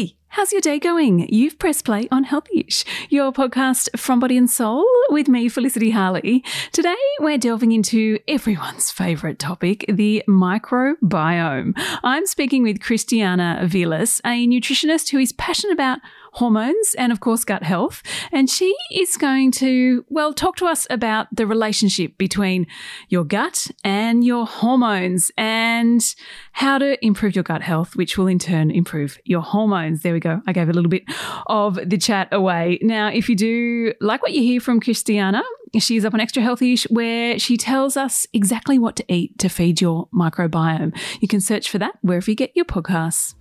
Hey, how's your day going? You've pressed play on Healthyish, your podcast from Body and Soul with me, Felicity Harley. Today, we're delving into everyone's favourite topic, the microbiome. I'm speaking with Christiana Velis, a nutritionist who is passionate about hormones and, of course, gut health. And she is going to, well, talk to us about the relationship between your gut and your hormones and how to improve your gut health, which will in turn improve your hormones. There we go. I gave a little bit of the chat away. Now, if you do like what you hear from Christiana, She's up on Extra Healthyish, where she tells us exactly what to eat to feed your microbiome. You can search for that wherever you get your podcasts.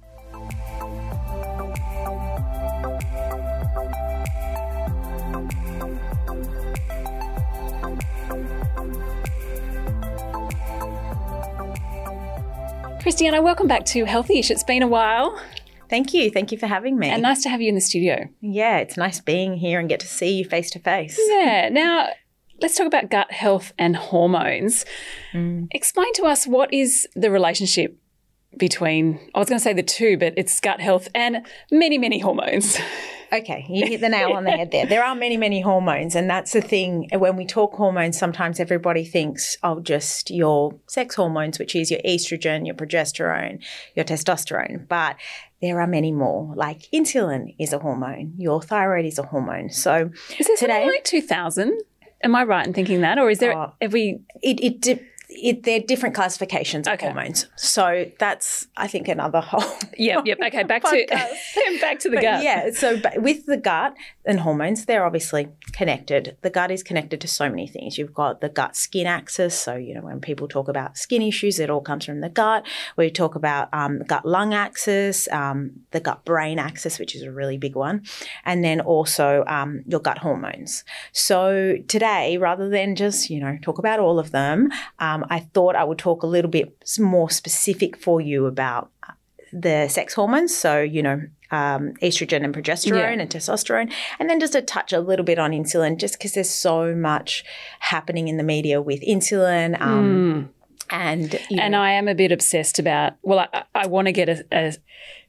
Christiana, welcome back to Healthyish. It's been a while. Thank you. Thank you for having me. And nice to have you in the studio. Yeah, it's nice being here and get to see you face to face. Yeah. Now, let's talk about gut health and hormones. Mm. Explain to us what is the relationship between, I was going to say the two, but it's gut health and many, many hormones. Okay, you hit the nail on the head there. There are many, many hormones, and that's the thing. When we talk hormones, sometimes everybody thinks of just your sex hormones, which is your estrogen, your progesterone, your testosterone. But there are many more. Like insulin is a hormone, your thyroid is a hormone. So is there today, like two thousand? Am I right in thinking that, or is there? Uh, have we? It, it it, they're different classifications of okay. hormones. So that's, I think, another whole. Yep, yep. Okay, back to back to the but gut. Yeah. So with the gut and hormones, they're obviously connected. The gut is connected to so many things. You've got the gut skin axis. So you know when people talk about skin issues, it all comes from the gut. We talk about um, gut lung axis, um, the gut brain axis, which is a really big one, and then also um, your gut hormones. So today, rather than just you know talk about all of them. Um, um, I thought I would talk a little bit more specific for you about uh, the sex hormones. So, you know, um, estrogen and progesterone yeah. and testosterone, and then just a touch a little bit on insulin, just because there's so much happening in the media with insulin. Um, mm. And you know, and I am a bit obsessed about. Well, I, I want to get a, a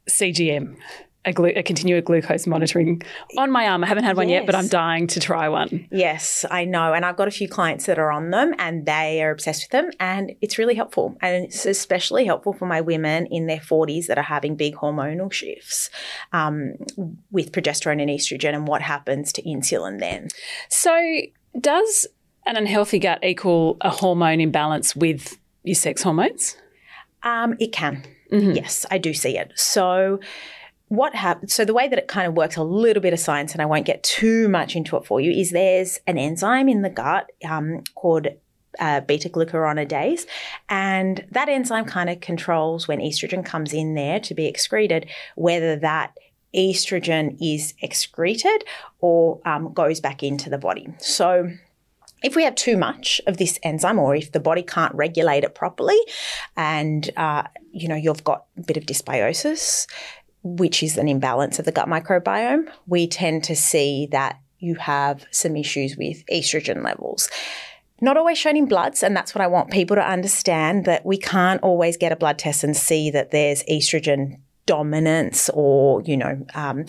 CGM a, glu- a continuous glucose monitoring on my arm. I haven't had one yes. yet, but I'm dying to try one. Yes, I know. And I've got a few clients that are on them and they are obsessed with them. And it's really helpful. And it's especially helpful for my women in their 40s that are having big hormonal shifts um, with progesterone and estrogen and what happens to insulin then. So, does an unhealthy gut equal a hormone imbalance with your sex hormones? Um, it can. Mm-hmm. Yes, I do see it. So, what happens? So the way that it kind of works, a little bit of science, and I won't get too much into it for you, is there's an enzyme in the gut um, called uh, beta glucuronidase. And that enzyme kind of controls when estrogen comes in there to be excreted, whether that estrogen is excreted or um, goes back into the body. So if we have too much of this enzyme or if the body can't regulate it properly and uh, you know you've got a bit of dysbiosis which is an imbalance of the gut microbiome, we tend to see that you have some issues with estrogen levels. Not always shown in bloods, and that's what I want people to understand that we can't always get a blood test and see that there's estrogen dominance or you know um,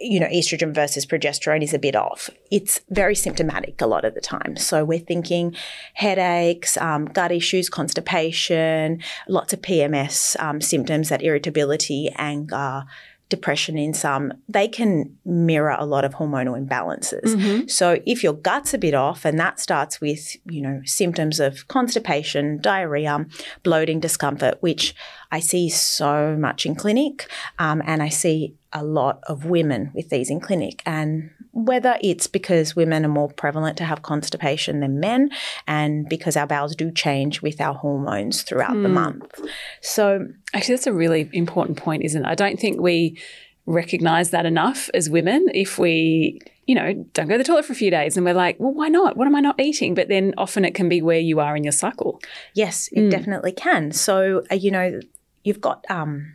you know, estrogen versus progesterone is a bit off. It's very symptomatic a lot of the time. So we're thinking headaches, um, gut issues, constipation, lots of PMS um, symptoms, that irritability, anger, depression in some, they can mirror a lot of hormonal imbalances. Mm-hmm. So if your gut's a bit off, and that starts with, you know, symptoms of constipation, diarrhea, bloating, discomfort, which I see so much in clinic, um, and I see a lot of women with these in clinic. And whether it's because women are more prevalent to have constipation than men, and because our bowels do change with our hormones throughout mm. the hmm. month. So, actually, that's a really important point, isn't it? I don't think we recognize that enough as women. If we you know, don't go to the toilet for a few days. And we're like, well, why not? What am I not eating? But then often it can be where you are in your cycle. Yes, it mm. definitely can. So, uh, you know, you've got um,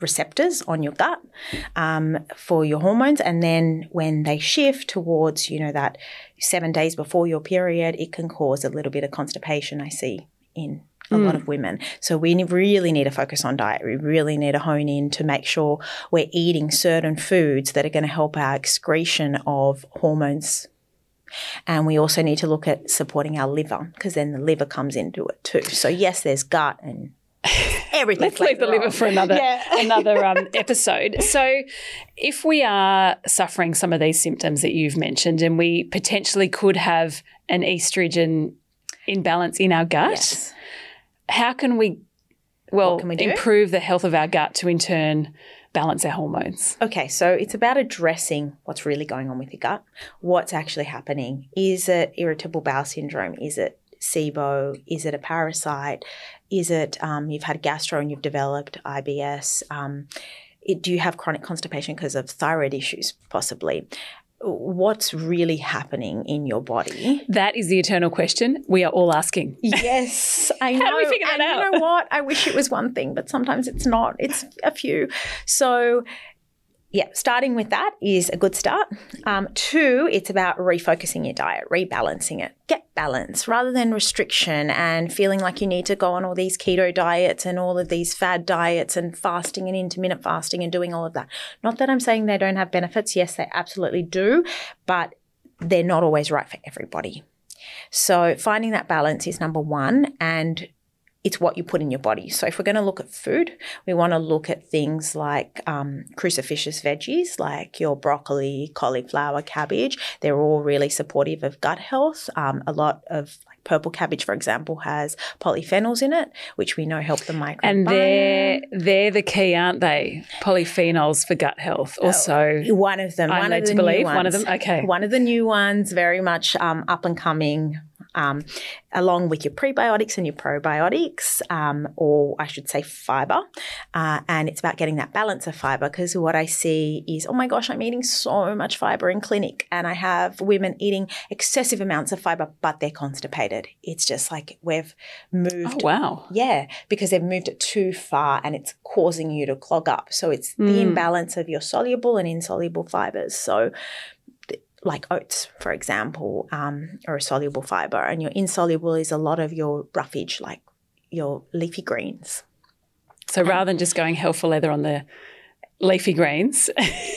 receptors on your gut um, for your hormones. And then when they shift towards, you know, that seven days before your period, it can cause a little bit of constipation, I see in a lot of women. So we really need to focus on diet. We really need to hone in to make sure we're eating certain foods that are going to help our excretion of hormones. And we also need to look at supporting our liver because then the liver comes into it too. So yes, there's gut and everything. Let's leave the liver for another Yeah. another um, episode. So, if we are suffering some of these symptoms that you've mentioned, and we potentially could have an estrogen imbalance in our gut, Yes. how can we, well, can we improve the health of our gut to in turn balance our hormones? Okay, so it's about addressing what's really going on with your gut. What's actually happening? Is it irritable bowel syndrome? Is it SIBO? Is it a parasite? Is it um, you've had gastro and you've developed IBS? Um, it, do you have chronic constipation because of thyroid issues, possibly? What's really happening in your body? That is the eternal question we are all asking. Yes, I know. How do we figure that and out? You know what? I wish it was one thing, but sometimes it's not. It's a few. So, yeah, starting with that is a good start. Um, two, it's about refocusing your diet, rebalancing it. Get balance rather than restriction and feeling like you need to go on all these keto diets and all of these fad diets and fasting and intermittent fasting and doing all of that. Not that I'm saying they don't have benefits. Yes, they absolutely do, but they're not always right for everybody. So finding that balance is number one, and it's what you put in your body. So if we're going to look at food, we want to look at things like um, cruciferous veggies, like your broccoli, cauliflower, cabbage. They're all really supportive of gut health. Um, a lot of like purple cabbage, for example, has polyphenols in it, which we know help the microbiome. And they're they're the key, aren't they? Polyphenols for gut health. Also, one of them. I'm one led of the to believe one of them. Okay. One of the new ones, very much um, up and coming. Um, along with your prebiotics and your probiotics, um, or I should say fiber. Uh, and it's about getting that balance of fiber because what I see is, oh my gosh, I'm eating so much fiber in clinic, and I have women eating excessive amounts of fiber, but they're constipated. It's just like we've moved oh wow, yeah, because they've moved it too far and it's causing you to clog up. So it's the Mm. imbalance of your soluble and insoluble fibers. So, like oats, for example, um, are a soluble fiber, and your insoluble is a lot of your roughage, like your leafy greens. So rather than just going hell for leather on the leafy greens,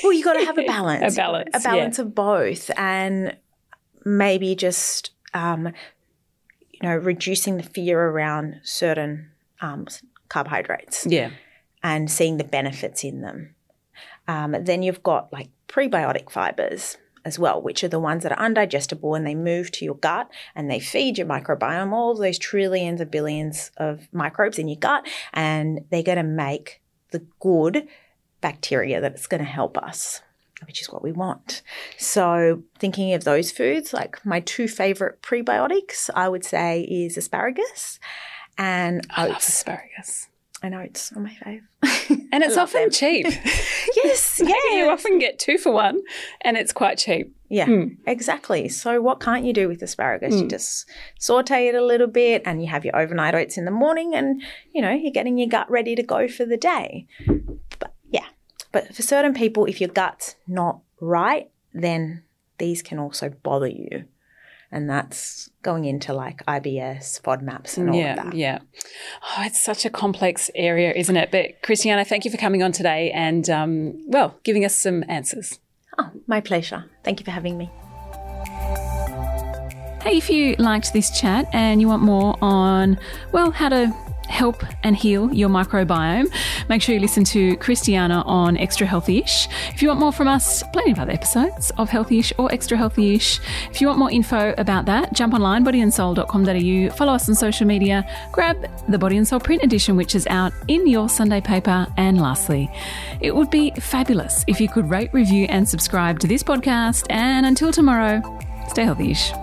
Well, you got to have a balance, A balance, a balance of both, and maybe just um, you know reducing the fear around certain um, carbohydrates. yeah, and seeing the benefits in them. Um, then you've got like prebiotic fibers as well, which are the ones that are undigestible and they move to your gut and they feed your microbiome, all of those trillions of billions of microbes in your gut, and they're going to make the good bacteria that's going to help us. Which is what we want. So, thinking of those foods, like my two favorite prebiotics, I would say is asparagus and I love oats. Asparagus, And oats are my fave. and it's often them. cheap. yes, yeah, you often get two for one, and it's quite cheap. Yeah, Mm. exactly. So, what can't you do with asparagus? You Mm. just saute it a little bit and you have your overnight oats in the morning, and you know, you're getting your gut ready to go for the day. But yeah, but for certain people, if your gut's not right, then these can also bother you. And that's going into like IBS, FODMAPs, and all yeah, of that. yeah. Oh, it's such a complex area, isn't it? But Christiana, thank you for coming on today and um, well, giving us some answers. Oh, my pleasure. Thank you for having me. Hey, if you liked this chat and you want more on, well, how to help and heal your microbiome, make sure you listen to Christiana on Extra Healthy-ish. If you want more from us, plenty of other episodes of Healthy-ish or Extra Healthy-ish. If you want more info about that, jump online, bodyandsoul.com.au, follow us on social media, grab the Body and Soul print edition, which is out in your Sunday paper. And lastly, it would be fabulous if you could rate, review, and subscribe to this podcast. And until tomorrow, stay healthy-ish.